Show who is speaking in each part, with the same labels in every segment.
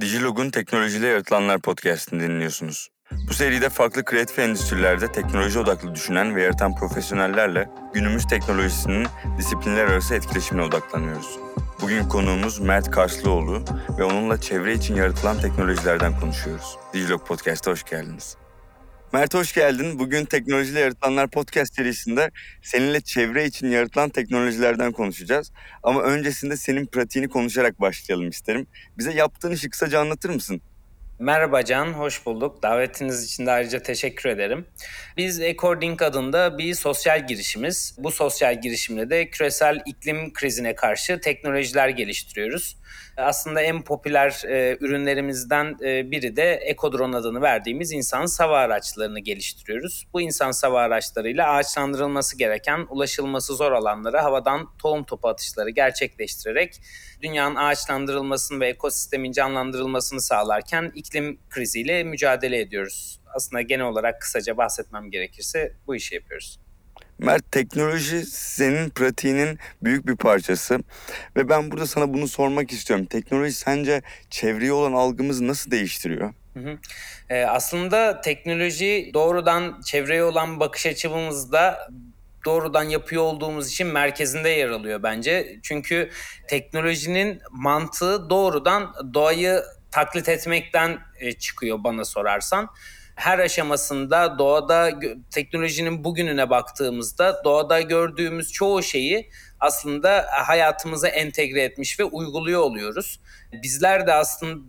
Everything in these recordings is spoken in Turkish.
Speaker 1: Digilog'un Teknolojiyle Yaratılanlar podcastini dinliyorsunuz. Bu seride farklı kreatif endüstrilerde teknoloji odaklı düşünen ve yaratan profesyonellerle günümüz teknolojisinin disiplinler arası etkileşimine odaklanıyoruz. Bugün konuğumuz Mert Karslıoğlu ve onunla çevre için yaratılan teknolojilerden konuşuyoruz. Digilog Podcast'a hoş geldiniz. Mert hoş geldin. Bugün Teknolojiyle Yaratılanlar podcast serisinde seninle çevre için yaratılan teknolojilerden konuşacağız. Ama öncesinde senin pratiğini konuşarak başlayalım isterim. Bize yaptığın işi kısaca anlatır mısın?
Speaker 2: Merhaba Can, hoş bulduk. Davetiniz için de ayrıca teşekkür ederim. Biz According adında bir sosyal girişimiz. Bu sosyal girişimle de küresel iklim krizine karşı teknolojiler geliştiriyoruz. Aslında en popüler e, ürünlerimizden e, biri de Ekodrone adını verdiğimiz insan sava araçlarını geliştiriyoruz. Bu insan sava araçlarıyla ağaçlandırılması gereken, ulaşılması zor alanlara havadan tohum topu atışları gerçekleştirerek dünyanın ağaçlandırılmasını ve ekosistemin canlandırılmasını sağlarken iklim kriziyle mücadele ediyoruz. Aslında genel olarak kısaca bahsetmem gerekirse bu işi yapıyoruz.
Speaker 1: Mert teknoloji senin pratiğinin büyük bir parçası ve ben burada sana bunu sormak istiyorum. Teknoloji sence çevreye olan algımızı nasıl değiştiriyor? Hı hı.
Speaker 2: Ee, aslında teknoloji doğrudan çevreye olan bakış açımızda doğrudan yapıyor olduğumuz için merkezinde yer alıyor bence. Çünkü teknolojinin mantığı doğrudan doğayı taklit etmekten e, çıkıyor bana sorarsan her aşamasında doğada teknolojinin bugününe baktığımızda doğada gördüğümüz çoğu şeyi aslında hayatımıza entegre etmiş ve uyguluyor oluyoruz. Bizler de aslında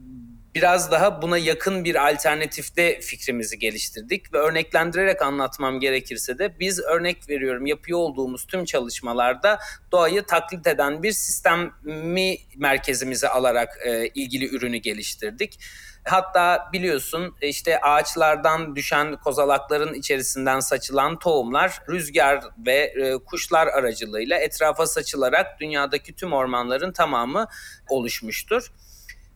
Speaker 2: biraz daha buna yakın bir alternatifte fikrimizi geliştirdik ve örneklendirerek anlatmam gerekirse de biz örnek veriyorum yapıyor olduğumuz tüm çalışmalarda doğayı taklit eden bir sistemi merkezimize alarak e, ilgili ürünü geliştirdik. Hatta biliyorsun işte ağaçlardan düşen kozalakların içerisinden saçılan tohumlar rüzgar ve e, kuşlar aracılığıyla etrafa saçılarak dünyadaki tüm ormanların tamamı oluşmuştur.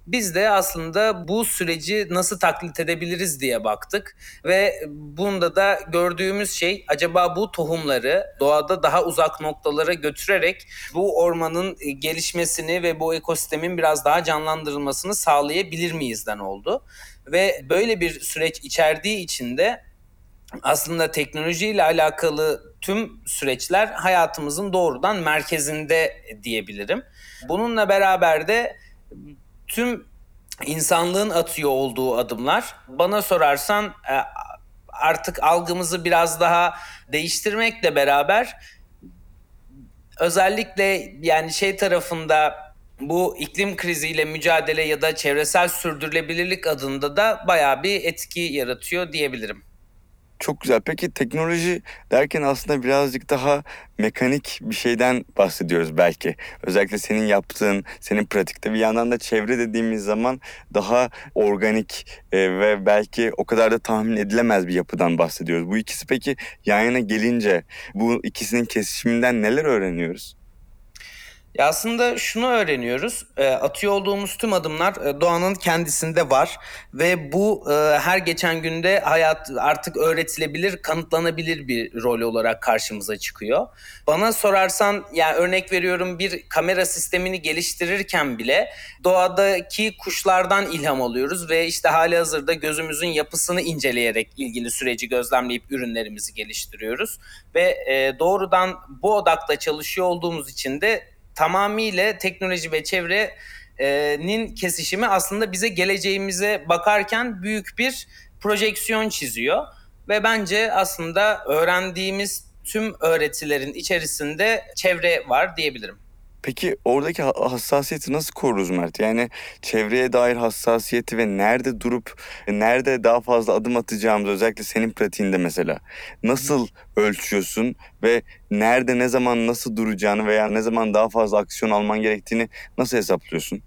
Speaker 2: Biz de aslında bu süreci nasıl taklit edebiliriz diye baktık ve bunda da gördüğümüz şey acaba bu tohumları doğada daha uzak noktalara götürerek bu ormanın gelişmesini ve bu ekosistemin biraz daha canlandırılmasını sağlayabilir miyizden oldu. Ve böyle bir süreç içerdiği için de aslında teknolojiyle alakalı tüm süreçler hayatımızın doğrudan merkezinde diyebilirim. Bununla beraber de tüm insanlığın atıyor olduğu adımlar. Bana sorarsan e, artık algımızı biraz daha değiştirmekle beraber özellikle yani şey tarafında bu iklim kriziyle mücadele ya da çevresel sürdürülebilirlik adında da bayağı bir etki yaratıyor diyebilirim.
Speaker 1: Çok güzel. Peki teknoloji derken aslında birazcık daha mekanik bir şeyden bahsediyoruz belki. Özellikle senin yaptığın, senin pratikte bir yandan da çevre dediğimiz zaman daha organik e, ve belki o kadar da tahmin edilemez bir yapıdan bahsediyoruz. Bu ikisi peki yan yana gelince bu ikisinin kesişiminden neler öğreniyoruz?
Speaker 2: Ya aslında şunu öğreniyoruz. E, atıyor olduğumuz tüm adımlar e, doğanın kendisinde var ve bu e, her geçen günde hayat artık öğretilebilir, kanıtlanabilir bir rol olarak karşımıza çıkıyor. Bana sorarsan yani örnek veriyorum bir kamera sistemini geliştirirken bile doğadaki kuşlardan ilham alıyoruz ve işte hali hazırda gözümüzün yapısını inceleyerek ilgili süreci gözlemleyip ürünlerimizi geliştiriyoruz ve e, doğrudan bu odakta çalışıyor olduğumuz için de tamamıyla teknoloji ve çevrenin kesişimi aslında bize geleceğimize bakarken büyük bir projeksiyon çiziyor. Ve bence aslında öğrendiğimiz tüm öğretilerin içerisinde çevre var diyebilirim.
Speaker 1: Peki oradaki hassasiyeti nasıl koruruz Mert? Yani çevreye dair hassasiyeti ve nerede durup nerede daha fazla adım atacağımız özellikle senin pratiğinde mesela nasıl ölçüyorsun ve nerede ne zaman nasıl duracağını veya ne zaman daha fazla aksiyon alman gerektiğini nasıl hesaplıyorsun?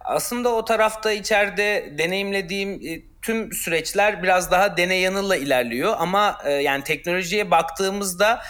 Speaker 2: Aslında o tarafta içeride deneyimlediğim e, tüm süreçler biraz daha deney yanılla ilerliyor ama e, yani teknolojiye baktığımızda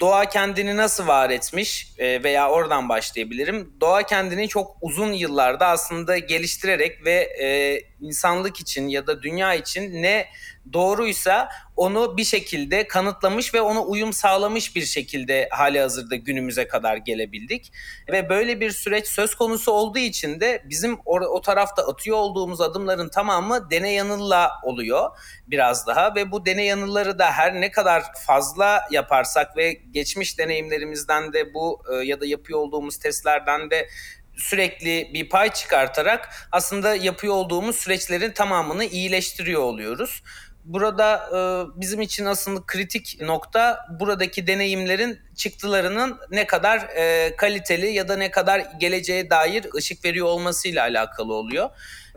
Speaker 2: doğa kendini nasıl var etmiş e, veya oradan başlayabilirim. Doğa kendini çok uzun yıllarda aslında geliştirerek ve e, insanlık için ya da dünya için ne doğruysa onu bir şekilde kanıtlamış ve ona uyum sağlamış bir şekilde hali hazırda günümüze kadar gelebildik. Ve böyle bir süreç söz konusu olduğu için de bizim o, o tarafta atıyor olduğumuz adımların tamamı deney yanılla oluyor biraz daha ve bu deney yanılları da her ne kadar fazla yaparsak ve geçmiş deneyimlerimizden de bu e, ya da yapıyor olduğumuz testlerden de sürekli bir pay çıkartarak aslında yapıyor olduğumuz süreçlerin tamamını iyileştiriyor oluyoruz. Burada e, bizim için aslında kritik nokta buradaki deneyimlerin çıktılarının ne kadar e, kaliteli ya da ne kadar geleceğe dair ışık veriyor olmasıyla alakalı oluyor.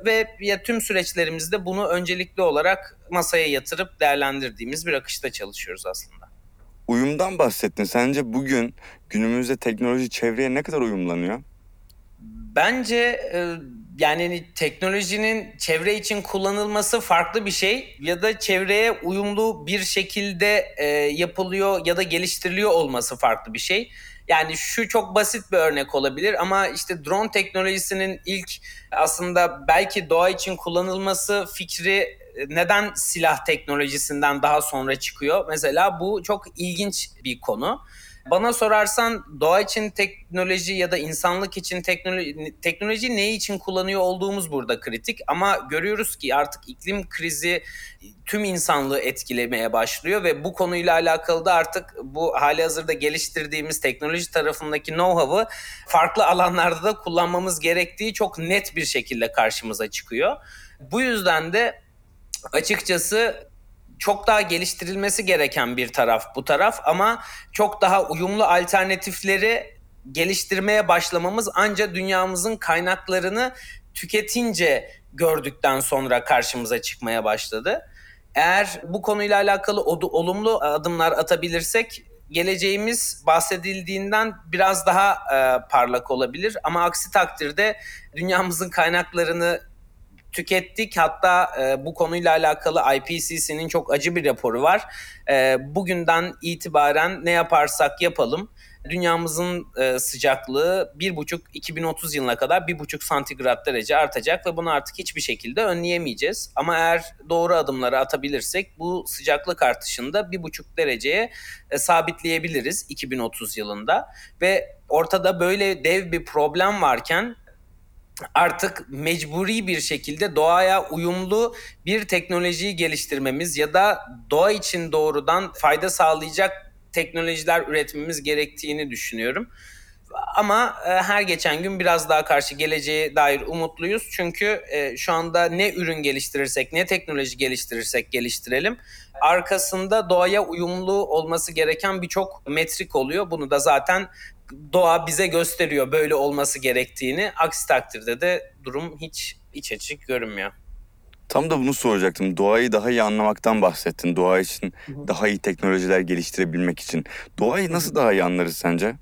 Speaker 2: Ve ya tüm süreçlerimizde bunu öncelikli olarak masaya yatırıp değerlendirdiğimiz bir akışta çalışıyoruz aslında.
Speaker 1: Uyumdan bahsettin. Sence bugün günümüzde teknoloji çevreye ne kadar uyumlanıyor?
Speaker 2: Bence e, yani hani teknolojinin çevre için kullanılması farklı bir şey ya da çevreye uyumlu bir şekilde e, yapılıyor ya da geliştiriliyor olması farklı bir şey. Yani şu çok basit bir örnek olabilir ama işte drone teknolojisinin ilk aslında belki doğa için kullanılması fikri e, neden silah teknolojisinden daha sonra çıkıyor? Mesela bu çok ilginç bir konu. Bana sorarsan doğa için teknoloji ya da insanlık için teknoloji, teknoloji ne için kullanıyor olduğumuz burada kritik. Ama görüyoruz ki artık iklim krizi tüm insanlığı etkilemeye başlıyor ve bu konuyla alakalı da artık bu hali hazırda geliştirdiğimiz teknoloji tarafındaki know-how'ı farklı alanlarda da kullanmamız gerektiği çok net bir şekilde karşımıza çıkıyor. Bu yüzden de açıkçası çok daha geliştirilmesi gereken bir taraf bu taraf ama çok daha uyumlu alternatifleri geliştirmeye başlamamız ancak dünyamızın kaynaklarını tüketince gördükten sonra karşımıza çıkmaya başladı. Eğer bu konuyla alakalı olumlu adımlar atabilirsek geleceğimiz bahsedildiğinden biraz daha e, parlak olabilir ama aksi takdirde dünyamızın kaynaklarını tükettik. Hatta e, bu konuyla alakalı IPCC'nin çok acı bir raporu var. E, bugünden itibaren ne yaparsak yapalım dünyamızın e, sıcaklığı 1,5 2030 yılına kadar 1,5 santigrat derece artacak ve bunu artık hiçbir şekilde önleyemeyeceğiz. Ama eğer doğru adımları atabilirsek bu sıcaklık artışında 1,5 dereceye e, sabitleyebiliriz 2030 yılında ve ortada böyle dev bir problem varken artık mecburi bir şekilde doğaya uyumlu bir teknolojiyi geliştirmemiz ya da doğa için doğrudan fayda sağlayacak teknolojiler üretmemiz gerektiğini düşünüyorum. Ama e, her geçen gün biraz daha karşı geleceğe dair umutluyuz. Çünkü e, şu anda ne ürün geliştirirsek, ne teknoloji geliştirirsek geliştirelim. Arkasında doğaya uyumlu olması gereken birçok metrik oluyor. Bunu da zaten doğa bize gösteriyor böyle olması gerektiğini. Aksi takdirde de durum hiç iç açık görünmüyor.
Speaker 1: Tam da bunu soracaktım. Doğayı daha iyi anlamaktan bahsettin. Doğa için daha iyi teknolojiler geliştirebilmek için. Doğayı nasıl daha iyi anlarız sence?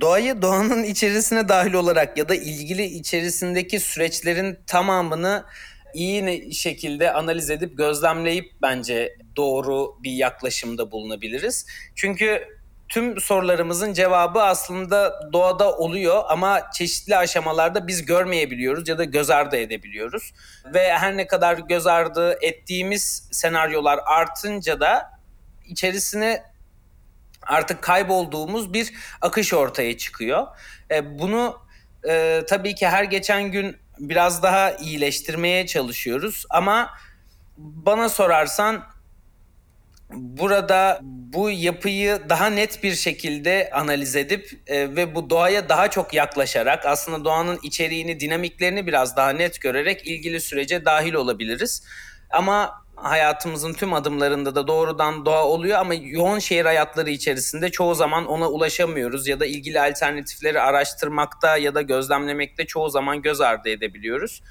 Speaker 2: Doğayı doğanın içerisine dahil olarak ya da ilgili içerisindeki süreçlerin tamamını iyi şekilde analiz edip gözlemleyip bence doğru bir yaklaşımda bulunabiliriz. Çünkü tüm sorularımızın cevabı aslında doğada oluyor ama çeşitli aşamalarda biz görmeyebiliyoruz ya da göz ardı edebiliyoruz. Ve her ne kadar göz ardı ettiğimiz senaryolar artınca da içerisine artık kaybolduğumuz bir akış ortaya çıkıyor. E, bunu e, tabii ki her geçen gün biraz daha iyileştirmeye çalışıyoruz ama bana sorarsan burada bu yapıyı daha net bir şekilde analiz edip e, ve bu doğaya daha çok yaklaşarak aslında doğanın içeriğini, dinamiklerini biraz daha net görerek ilgili sürece dahil olabiliriz. Ama hayatımızın tüm adımlarında da doğrudan doğa oluyor ama yoğun şehir hayatları içerisinde çoğu zaman ona ulaşamıyoruz ya da ilgili alternatifleri araştırmakta ya da gözlemlemekte çoğu zaman göz ardı edebiliyoruz.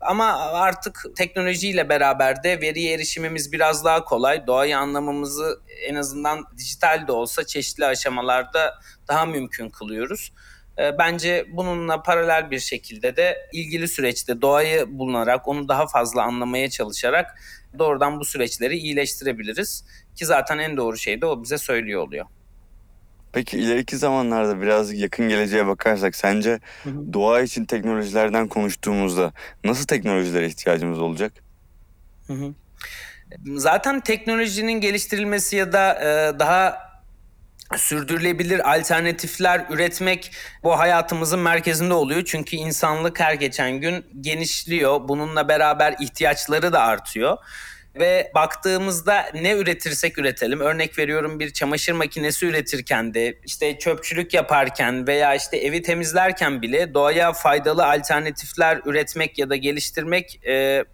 Speaker 2: Ama artık teknolojiyle beraber de veriye erişimimiz biraz daha kolay. Doğayı anlamamızı en azından dijital de olsa çeşitli aşamalarda daha mümkün kılıyoruz. Ee, bence bununla paralel bir şekilde de ilgili süreçte doğayı bulunarak, onu daha fazla anlamaya çalışarak doğrudan bu süreçleri iyileştirebiliriz. Ki zaten en doğru şey de o bize söylüyor oluyor.
Speaker 1: Peki ileriki zamanlarda biraz yakın geleceğe bakarsak sence
Speaker 2: Hı hı.
Speaker 1: doğa için teknolojilerden konuştuğumuzda nasıl teknolojilere ihtiyacımız olacak?
Speaker 2: Hı hı. Zaten teknolojinin geliştirilmesi ya da e, daha sürdürülebilir alternatifler üretmek bu hayatımızın merkezinde oluyor. Çünkü insanlık her geçen gün genişliyor. Bununla beraber ihtiyaçları da artıyor. Ve baktığımızda ne üretirsek üretelim. Örnek veriyorum bir çamaşır makinesi üretirken de işte çöpçülük yaparken veya işte evi temizlerken bile doğaya faydalı alternatifler üretmek ya da geliştirmek e,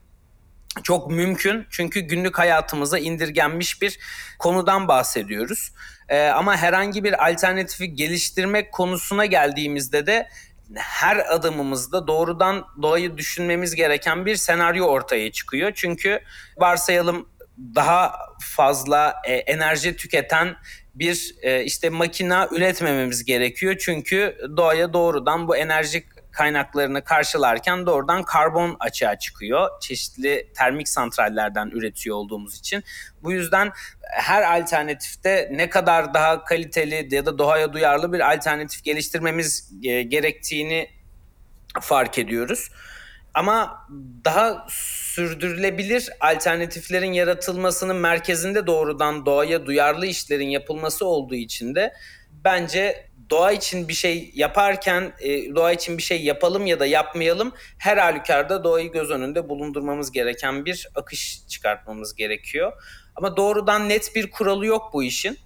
Speaker 2: çok mümkün. Çünkü günlük hayatımıza indirgenmiş bir konudan bahsediyoruz. Ee, ama herhangi bir alternatifi geliştirmek konusuna geldiğimizde de her adımımızda doğrudan doğayı düşünmemiz gereken bir senaryo ortaya çıkıyor. Çünkü varsayalım daha fazla e, enerji tüketen bir e, işte makina üretmememiz gerekiyor. Çünkü doğaya doğrudan bu enerji kaynaklarını karşılarken doğrudan karbon açığa çıkıyor. Çeşitli termik santrallerden üretiyor olduğumuz için. Bu yüzden her alternatifte ne kadar daha kaliteli ya da doğaya duyarlı bir alternatif geliştirmemiz e, gerektiğini fark ediyoruz. Ama daha sürdürülebilir alternatiflerin yaratılmasının merkezinde doğrudan doğaya duyarlı işlerin yapılması olduğu için de bence doğa için bir şey yaparken e, doğa için bir şey yapalım ya da yapmayalım her halükarda doğayı göz önünde bulundurmamız gereken bir akış çıkartmamız gerekiyor. Ama doğrudan net bir kuralı yok bu işin.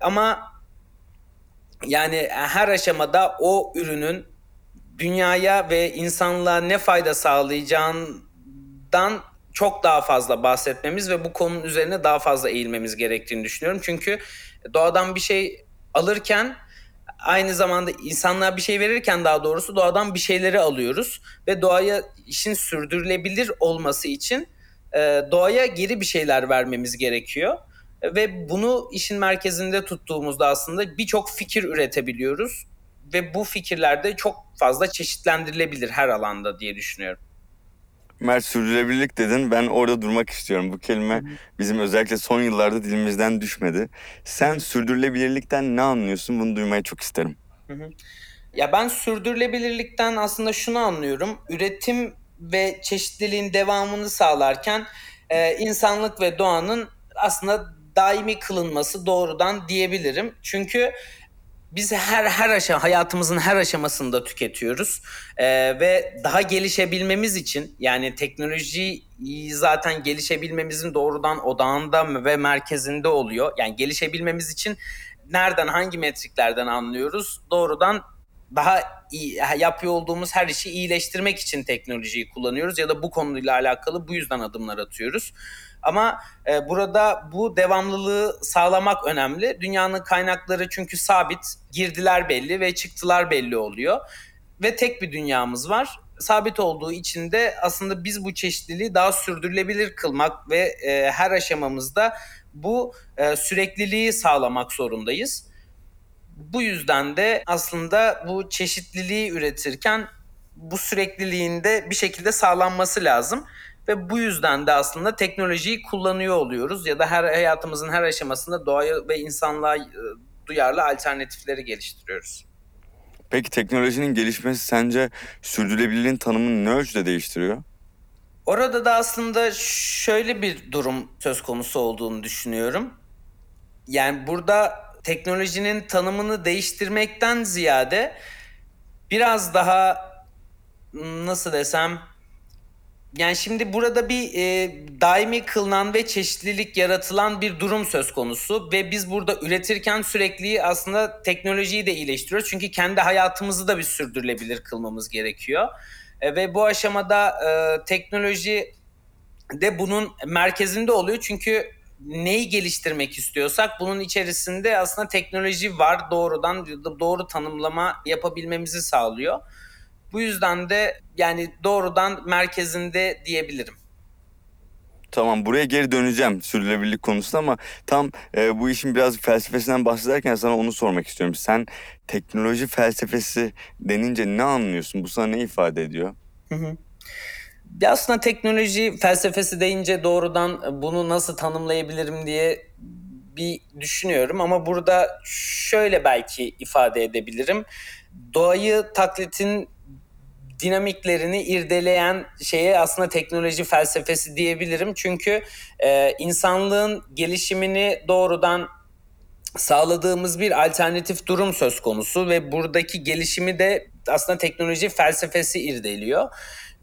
Speaker 2: Ama yani her aşamada o ürünün dünyaya ve insanlığa ne fayda sağlayacağından çok daha fazla bahsetmemiz ve bu konunun üzerine daha fazla eğilmemiz gerektiğini düşünüyorum. Çünkü doğadan bir şey alırken aynı zamanda insanlığa bir şey verirken daha doğrusu doğadan bir şeyleri alıyoruz ve doğaya işin sürdürülebilir olması için e, doğaya geri bir şeyler vermemiz gerekiyor. Ve bunu işin merkezinde tuttuğumuzda aslında birçok fikir üretebiliyoruz ve bu fikirler de çok fazla çeşitlendirilebilir her alanda diye düşünüyorum.
Speaker 1: Mert sürdürülebilirlik dedin. Ben orada durmak istiyorum. Bu kelime bizim özellikle son yıllarda dilimizden düşmedi. Sen sürdürülebilirlikten ne anlıyorsun? Bunu duymayı çok isterim.
Speaker 2: Ya ben sürdürülebilirlikten aslında şunu anlıyorum. Üretim ve çeşitliliğin devamını sağlarken e, insanlık ve doğanın aslında daimi kılınması doğrudan diyebilirim. Çünkü biz her her aşama hayatımızın her aşamasında tüketiyoruz Ee, ve daha gelişebilmemiz için yani teknoloji zaten gelişebilmemizin doğrudan odağında ve merkezinde oluyor. Yani gelişebilmemiz için nereden hangi metriklerden anlıyoruz? Doğrudan daha iyi yapıyor olduğumuz her işi iyileştirmek için teknolojiyi kullanıyoruz ya da bu konuyla alakalı bu yüzden adımlar atıyoruz. Ama e, burada bu devamlılığı sağlamak önemli. Dünyanın kaynakları çünkü sabit, girdiler belli ve çıktılar belli oluyor. Ve tek bir dünyamız var. Sabit olduğu için de aslında biz bu çeşitliliği daha sürdürülebilir kılmak ve e, her aşamamızda bu e, sürekliliği sağlamak zorundayız. Bu yüzden de aslında bu çeşitliliği üretirken bu sürekliliğin de bir şekilde sağlanması lazım. Ve bu yüzden de aslında teknolojiyi kullanıyor oluyoruz ya da her hayatımızın her aşamasında doğaya ve insanlığa e, duyarlı alternatifleri geliştiriyoruz.
Speaker 1: Peki teknolojinin gelişmesi sence sürdürülebilirliğin tanımını ne ölçüde değiştiriyor?
Speaker 2: Orada da aslında şöyle bir durum söz konusu olduğunu düşünüyorum. Yani burada teknolojinin tanımını değiştirmekten ziyade biraz daha nasıl desem yani şimdi burada bir e, daimi kılınan ve çeşitlilik yaratılan bir durum söz konusu ve biz burada üretirken sürekli aslında teknolojiyi de iyileştiriyoruz. Çünkü kendi hayatımızı da bir sürdürülebilir kılmamız gerekiyor. E, ve bu aşamada e, teknoloji de bunun merkezinde oluyor. Çünkü neyi geliştirmek istiyorsak bunun içerisinde aslında teknoloji var doğrudan doğru tanımlama yapabilmemizi sağlıyor. Bu yüzden de yani doğrudan merkezinde diyebilirim.
Speaker 1: Tamam buraya geri döneceğim sürdürülebilirlik konusunda ama tam e, bu işin biraz felsefesinden bahsederken sana onu sormak istiyorum. Sen teknoloji felsefesi denince ne anlıyorsun? Bu sana ne ifade ediyor?
Speaker 2: Hı hı. Aslında teknoloji felsefesi deyince doğrudan bunu nasıl tanımlayabilirim diye bir düşünüyorum ama burada şöyle belki ifade edebilirim. Doğayı taklitin dinamiklerini irdeleyen şeye aslında teknoloji felsefesi diyebilirim. Çünkü e, insanlığın gelişimini doğrudan sağladığımız bir alternatif durum söz konusu ve buradaki gelişimi de aslında teknoloji felsefesi irdeliyor.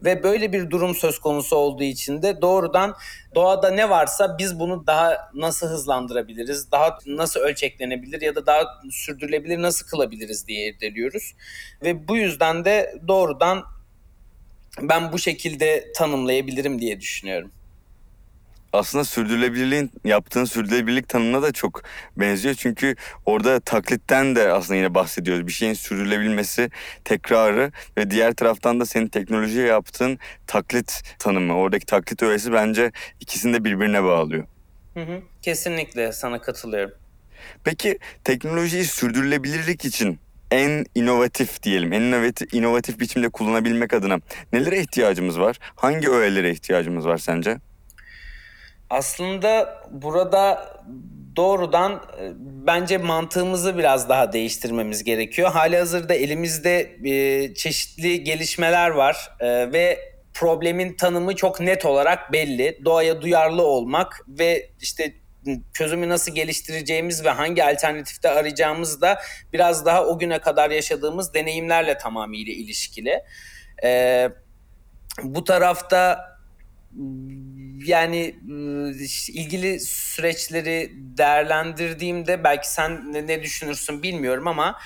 Speaker 2: Ve böyle bir durum söz konusu olduğu için de doğrudan doğada ne varsa biz bunu daha nasıl hızlandırabiliriz, daha nasıl ölçeklenebilir ya da daha sürdürülebilir nasıl kılabiliriz diye irdeliyoruz. Ve bu yüzden de doğrudan ben bu şekilde tanımlayabilirim diye düşünüyorum
Speaker 1: aslında sürdürülebilirliğin yaptığın sürdürülebilirlik tanımına da çok benziyor. Çünkü orada taklitten de aslında yine bahsediyoruz. Bir şeyin sürdürülebilmesi, tekrarı ve diğer taraftan da senin teknolojiye yaptığın taklit tanımı. Oradaki taklit öğesi bence ikisini de birbirine bağlıyor.
Speaker 2: Hı hı, kesinlikle sana katılıyorum.
Speaker 1: Peki teknolojiyi sürdürülebilirlik için en inovatif diyelim, en inovatif, inovatif biçimde kullanabilmek adına nelere ihtiyacımız var? Hangi öğelere ihtiyacımız var sence?
Speaker 2: Aslında burada doğrudan e, bence mantığımızı biraz daha değiştirmemiz gerekiyor. Hali hazırda elimizde e, çeşitli gelişmeler var e, ve problemin tanımı çok net olarak belli. Doğaya duyarlı olmak ve işte çözümü nasıl geliştireceğimiz ve hangi alternatifte arayacağımız da biraz daha o güne kadar yaşadığımız deneyimlerle tamamıyla ilişkili. bu tarafta yani ilgili süreçleri değerlendirdiğimde belki sen ne düşünürsün bilmiyorum ama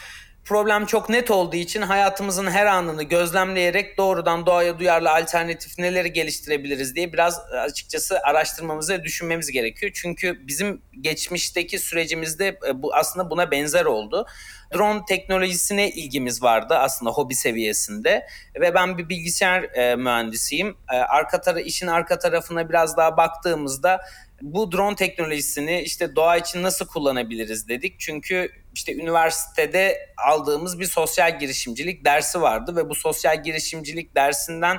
Speaker 2: problem çok net olduğu için hayatımızın her anını gözlemleyerek doğrudan doğaya duyarlı alternatif neleri geliştirebiliriz diye biraz açıkçası araştırmamızı düşünmemiz gerekiyor. Çünkü bizim geçmişteki sürecimizde bu aslında buna benzer oldu drone teknolojisine ilgimiz vardı aslında hobi seviyesinde ve ben bir bilgisayar e, mühendisiyim. E, arka tara işin arka tarafına biraz daha baktığımızda bu drone teknolojisini işte doğa için nasıl kullanabiliriz dedik. Çünkü işte üniversitede aldığımız bir sosyal girişimcilik dersi vardı ve bu sosyal girişimcilik dersinden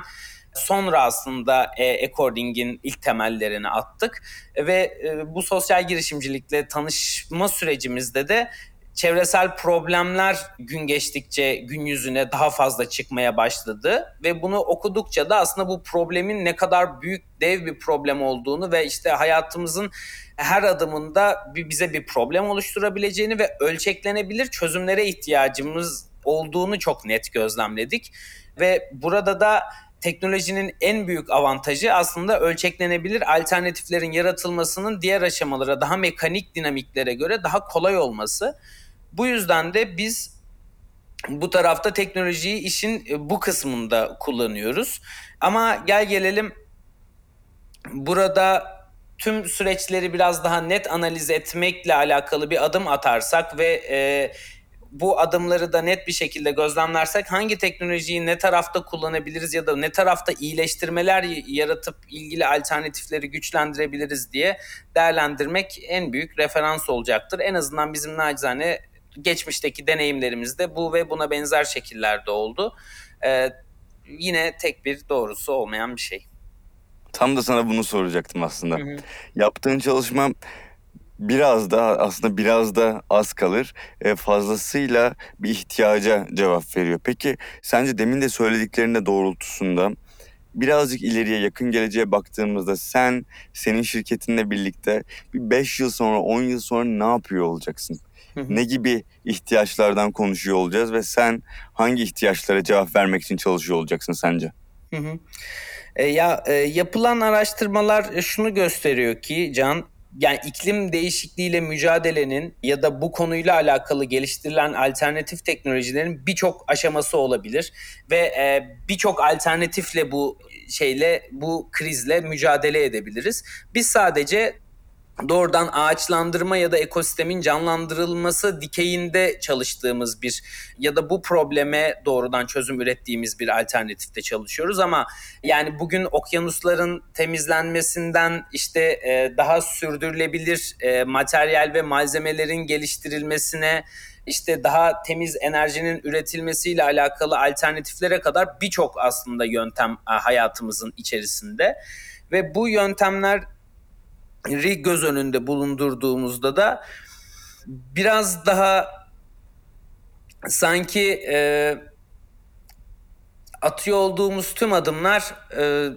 Speaker 2: sonra aslında e, According'in ilk temellerini attık ve e, bu sosyal girişimcilikle tanışma sürecimizde de çevresel problemler gün geçtikçe gün yüzüne daha fazla çıkmaya başladı ve bunu okudukça da aslında bu problemin ne kadar büyük dev bir problem olduğunu ve işte hayatımızın her adımında bize bir problem oluşturabileceğini ve ölçeklenebilir çözümlere ihtiyacımız olduğunu çok net gözlemledik ve burada da teknolojinin en büyük avantajı aslında ölçeklenebilir alternatiflerin yaratılmasının diğer aşamalara daha mekanik dinamiklere göre daha kolay olması. Bu yüzden de biz bu tarafta teknolojiyi işin e, bu kısmında kullanıyoruz. Ama gel gelelim burada tüm süreçleri biraz daha net analiz etmekle alakalı bir adım atarsak ve e, bu adımları da net bir şekilde gözlemlersek hangi teknolojiyi ne tarafta kullanabiliriz ya da ne tarafta iyileştirmeler yaratıp ilgili alternatifleri güçlendirebiliriz diye değerlendirmek en büyük referans olacaktır. En azından bizim nacizane geçmişteki deneyimlerimizde bu ve buna benzer şekillerde oldu. Ee, yine tek bir doğrusu olmayan bir şey.
Speaker 1: Tam da sana bunu soracaktım aslında. Hı hı. Yaptığın çalışma biraz da aslında biraz da az kalır. E, fazlasıyla bir ihtiyaca cevap veriyor. Peki sence demin de söylediklerinde doğrultusunda birazcık ileriye yakın geleceğe baktığımızda sen senin şirketinle birlikte bir 5 yıl sonra 10 yıl sonra ne yapıyor olacaksın? Ne gibi ihtiyaçlardan konuşuyor olacağız ve sen hangi ihtiyaçlara cevap vermek için çalışıyor olacaksın sence?
Speaker 2: E, ya e, yapılan araştırmalar şunu gösteriyor ki Can yani iklim değişikliğiyle mücadelenin ya da bu konuyla alakalı geliştirilen alternatif teknolojilerin birçok aşaması olabilir ve e, birçok alternatifle bu şeyle bu krizle mücadele edebiliriz. Biz sadece doğrudan ağaçlandırma ya da ekosistemin canlandırılması dikeyinde çalıştığımız bir ya da bu probleme doğrudan çözüm ürettiğimiz bir alternatifte çalışıyoruz. Ama yani bugün okyanusların temizlenmesinden işte e, daha sürdürülebilir e, materyal ve malzemelerin geliştirilmesine işte daha temiz enerjinin üretilmesiyle alakalı alternatiflere kadar birçok aslında yöntem e, hayatımızın içerisinde. Ve bu yöntemler göz önünde bulundurduğumuzda da biraz daha sanki e, atıyor olduğumuz tüm adımlar e,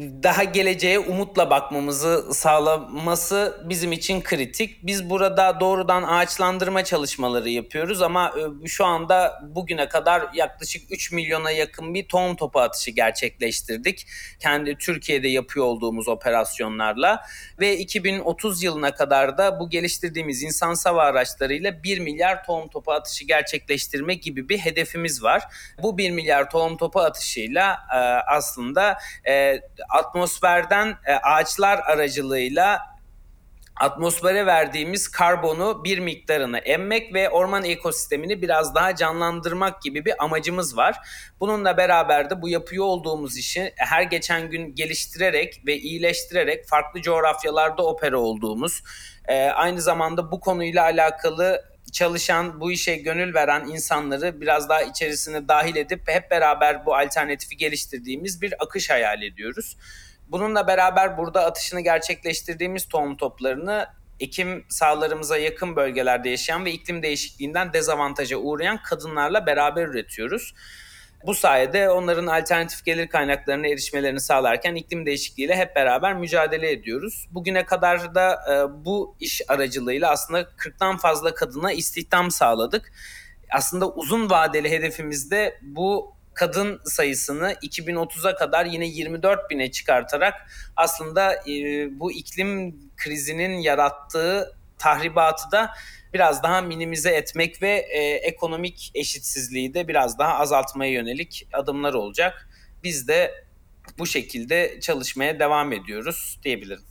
Speaker 2: daha geleceğe umutla bakmamızı sağlaması bizim için kritik. Biz burada doğrudan ağaçlandırma çalışmaları yapıyoruz ama e, şu anda bugüne kadar yaklaşık 3 milyona yakın bir tohum topu atışı gerçekleştirdik. Kendi Türkiye'de yapıyor olduğumuz operasyonlarla ve 2030 yılına kadar da bu geliştirdiğimiz insan sava araçlarıyla 1 milyar tohum topu atışı gerçekleştirme gibi bir hedefimiz var. Bu 1 milyar tohum topu atışıyla e, aslında e, atmosferden e, ağaçlar aracılığıyla atmosfere verdiğimiz karbonu bir miktarını emmek ve orman ekosistemini biraz daha canlandırmak gibi bir amacımız var. Bununla beraber de bu yapıyor olduğumuz işi her geçen gün geliştirerek ve iyileştirerek farklı coğrafyalarda opera olduğumuz, e, aynı zamanda bu konuyla alakalı çalışan, bu işe gönül veren insanları biraz daha içerisine dahil edip hep beraber bu alternatifi geliştirdiğimiz bir akış hayal ediyoruz. Bununla beraber burada atışını gerçekleştirdiğimiz tohum toplarını ekim sahalarımıza yakın bölgelerde yaşayan ve iklim değişikliğinden dezavantaja uğrayan kadınlarla beraber üretiyoruz. Bu sayede onların alternatif gelir kaynaklarına erişmelerini sağlarken iklim değişikliğiyle hep beraber mücadele ediyoruz. Bugüne kadar da e, bu iş aracılığıyla aslında 40'tan fazla kadına istihdam sağladık. Aslında uzun vadeli hedefimizde bu kadın sayısını 2030'a kadar yine 24 bine çıkartarak aslında e, bu iklim krizinin yarattığı tahribatı da biraz daha minimize etmek ve e, ekonomik eşitsizliği de biraz daha azaltmaya yönelik adımlar olacak. Biz de bu şekilde çalışmaya devam ediyoruz diyebilirim.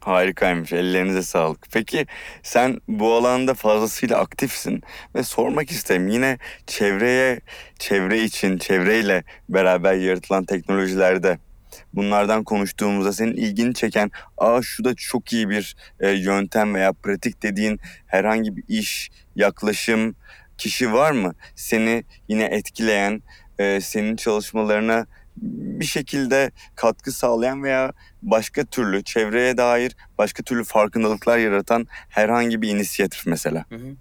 Speaker 1: Harikaymış. Ellerinize sağlık. Peki sen bu alanda fazlasıyla aktifsin ve sormak isterim. Yine çevreye, çevre için, çevreyle beraber yaratılan teknolojilerde bunlardan konuştuğumuzda senin ilgini çeken, aa şu da çok iyi bir e, yöntem veya pratik dediğin herhangi bir iş, yaklaşım, kişi var mı? Seni yine etkileyen, e, senin çalışmalarına bir şekilde katkı sağlayan veya başka türlü çevreye dair başka türlü farkındalıklar yaratan herhangi bir inisiyatif mesela. Hı hı.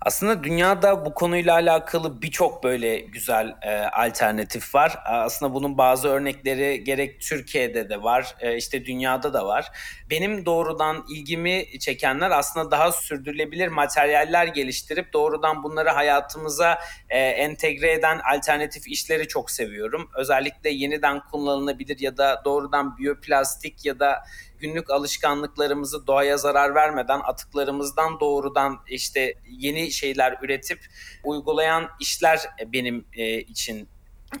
Speaker 2: Aslında dünyada bu konuyla alakalı birçok böyle güzel e, alternatif var. Aslında bunun bazı örnekleri gerek Türkiye'de de var, e, işte dünyada da var. Benim doğrudan ilgimi çekenler aslında daha sürdürülebilir materyaller geliştirip doğrudan bunları hayatımıza e, entegre eden alternatif işleri çok seviyorum. Özellikle yeniden kullanılabilir ya da doğrudan biyoplastik ya da günlük alışkanlıklarımızı doğaya zarar vermeden atıklarımızdan doğrudan işte yeni şeyler üretip uygulayan işler benim e, için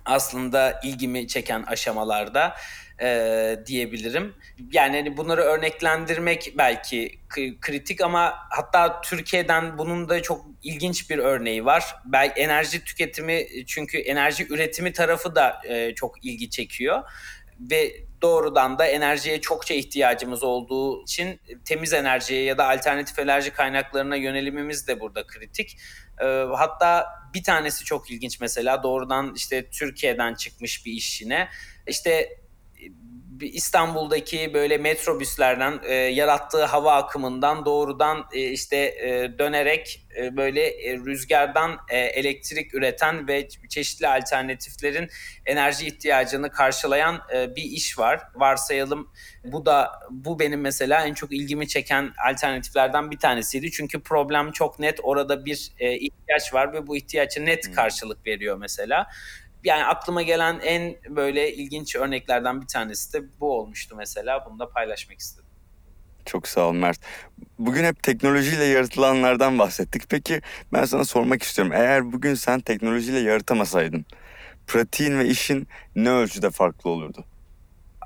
Speaker 2: aslında ilgimi çeken aşamalarda e, diyebilirim. Yani hani bunları örneklendirmek belki kritik ama hatta Türkiye'den bunun da çok ilginç bir örneği var. Belki enerji tüketimi çünkü enerji üretimi tarafı da e, çok ilgi çekiyor ve doğrudan da enerjiye çokça ihtiyacımız olduğu için temiz enerjiye ya da alternatif enerji kaynaklarına yönelimimiz de burada kritik. Ee, hatta bir tanesi çok ilginç mesela doğrudan işte Türkiye'den çıkmış bir iş yine. İşte İstanbul'daki böyle metrobüslerden e, yarattığı hava akımından doğrudan e, işte e, dönerek e, böyle e, rüzgardan e, elektrik üreten ve çeşitli alternatiflerin enerji ihtiyacını karşılayan e, bir iş var. Varsayalım bu da bu benim mesela en çok ilgimi çeken alternatiflerden bir tanesiydi. Çünkü problem çok net orada bir e, ihtiyaç var ve bu ihtiyaça net hmm. karşılık veriyor mesela yani aklıma gelen en böyle ilginç örneklerden bir tanesi de bu olmuştu mesela. Bunu da paylaşmak istedim.
Speaker 1: Çok sağ ol Mert. Bugün hep teknolojiyle yaratılanlardan bahsettik. Peki ben sana sormak istiyorum. Eğer bugün sen teknolojiyle yaratamasaydın, pratiğin ve işin ne ölçüde farklı olurdu?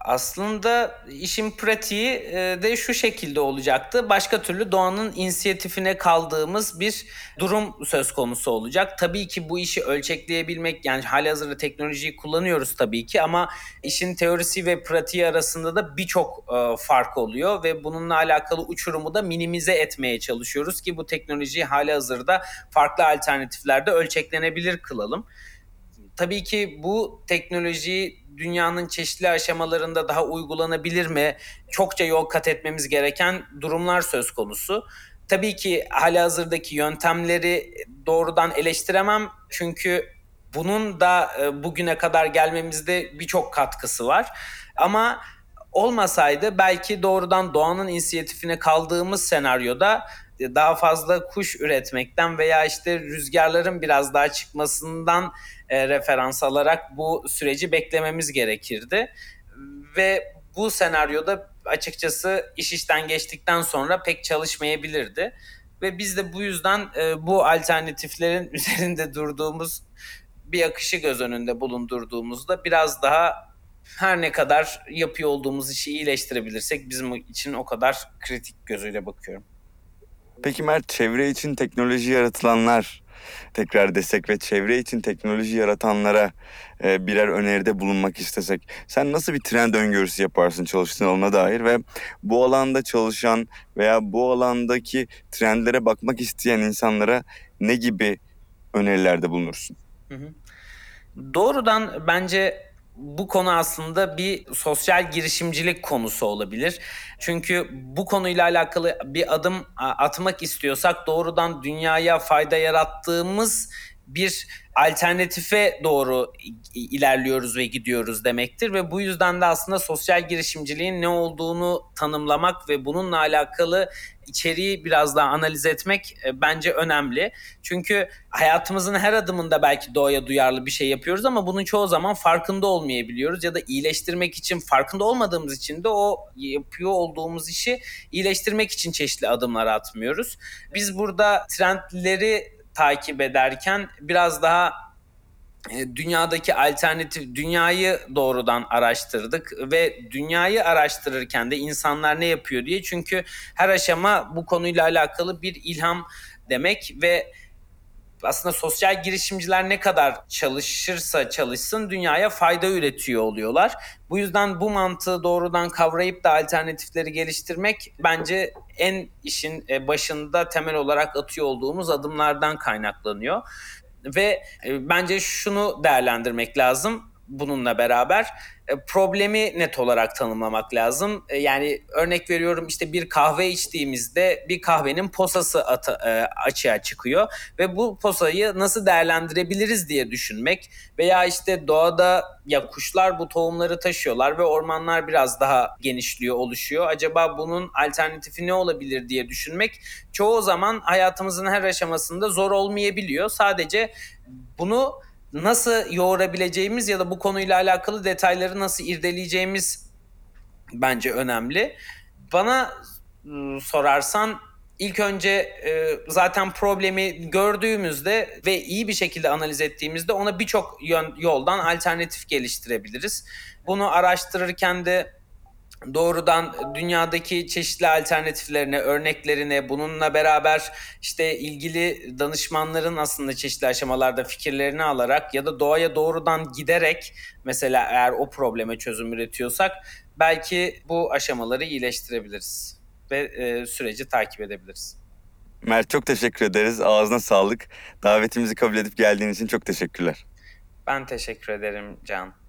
Speaker 2: Aslında işin pratiği e, de şu şekilde olacaktı. Başka türlü doğanın inisiyatifine kaldığımız bir durum söz konusu olacak. Tabii ki bu işi ölçekleyebilmek yani hali hazırda teknolojiyi kullanıyoruz tabii ki ama işin teorisi ve pratiği arasında da birçok e, fark oluyor ve bununla alakalı uçurumu da minimize etmeye çalışıyoruz ki bu teknolojiyi hali hazırda farklı alternatiflerde ölçeklenebilir kılalım tabii ki bu teknoloji dünyanın çeşitli aşamalarında daha uygulanabilir mi? Çokça yol kat etmemiz gereken durumlar söz konusu. Tabii ki halihazırdaki yöntemleri doğrudan eleştiremem çünkü bunun da e, bugüne kadar gelmemizde birçok katkısı var. Ama olmasaydı belki doğrudan doğanın inisiyatifine kaldığımız senaryoda daha fazla kuş üretmekten veya işte rüzgarların biraz daha çıkmasından e, referans alarak bu süreci beklememiz gerekirdi. Ve bu senaryoda açıkçası iş işten geçtikten sonra pek çalışmayabilirdi. Ve biz de bu yüzden e, bu alternatiflerin üzerinde durduğumuz bir akışı göz önünde bulundurduğumuzda biraz daha her ne kadar yapıyor olduğumuz işi iyileştirebilirsek bizim için o kadar kritik gözüyle bakıyorum.
Speaker 1: Peki Mert çevre için teknoloji yaratılanlar tekrar desek ve çevre için teknoloji yaratanlara e, birer öneride bulunmak istesek sen nasıl bir trend öngörüsü yaparsın çalıştığın alana dair ve bu alanda çalışan veya bu alandaki trendlere bakmak isteyen insanlara ne gibi önerilerde bulunursun?
Speaker 2: Hı hı. Doğrudan bence bu konu aslında bir sosyal girişimcilik konusu olabilir. Çünkü bu konuyla alakalı bir adım atmak istiyorsak doğrudan dünyaya fayda yarattığımız bir alternatife doğru ilerliyoruz ve gidiyoruz demektir ve bu yüzden de aslında sosyal girişimciliğin ne olduğunu tanımlamak ve bununla alakalı içeriği biraz daha analiz etmek e, bence önemli. Çünkü hayatımızın her adımında belki doğaya duyarlı bir şey yapıyoruz ama bunun çoğu zaman farkında olmayabiliyoruz ya da iyileştirmek için farkında olmadığımız için de o yapıyor olduğumuz işi iyileştirmek için çeşitli adımlar atmıyoruz. Biz burada trendleri takip ederken biraz daha dünyadaki alternatif dünyayı doğrudan araştırdık ve dünyayı araştırırken de insanlar ne yapıyor diye çünkü her aşama bu konuyla alakalı bir ilham demek ve aslında sosyal girişimciler ne kadar çalışırsa çalışsın dünyaya fayda üretiyor oluyorlar. Bu yüzden bu mantığı doğrudan kavrayıp da alternatifleri geliştirmek bence en işin e, başında temel olarak atıyor olduğumuz adımlardan kaynaklanıyor. Ve e, bence şunu değerlendirmek lazım bununla beraber problemi net olarak tanımlamak lazım. E, yani örnek veriyorum işte bir kahve içtiğimizde bir kahvenin posası ata, e, açığa çıkıyor ve bu posayı nasıl değerlendirebiliriz diye düşünmek veya işte doğada ya kuşlar bu tohumları taşıyorlar ve ormanlar biraz daha genişliyor, oluşuyor. Acaba bunun alternatifi ne olabilir diye düşünmek çoğu zaman hayatımızın her aşamasında zor olmayabiliyor. Sadece bunu nasıl yoğurabileceğimiz ya da bu konuyla alakalı detayları nasıl irdeleyeceğimiz bence önemli. Bana ıı, sorarsan ilk önce e, zaten problemi gördüğümüzde ve iyi bir şekilde analiz ettiğimizde ona birçok yoldan alternatif geliştirebiliriz. Bunu araştırırken de doğrudan dünyadaki çeşitli alternatiflerine, örneklerine, bununla beraber işte ilgili danışmanların aslında çeşitli aşamalarda fikirlerini alarak ya da doğaya doğrudan giderek mesela eğer o probleme çözüm üretiyorsak belki bu aşamaları iyileştirebiliriz ve e, süreci takip edebiliriz.
Speaker 1: Mert çok teşekkür ederiz. Ağzına sağlık. Davetimizi kabul edip geldiğin için çok teşekkürler.
Speaker 2: Ben teşekkür ederim Can.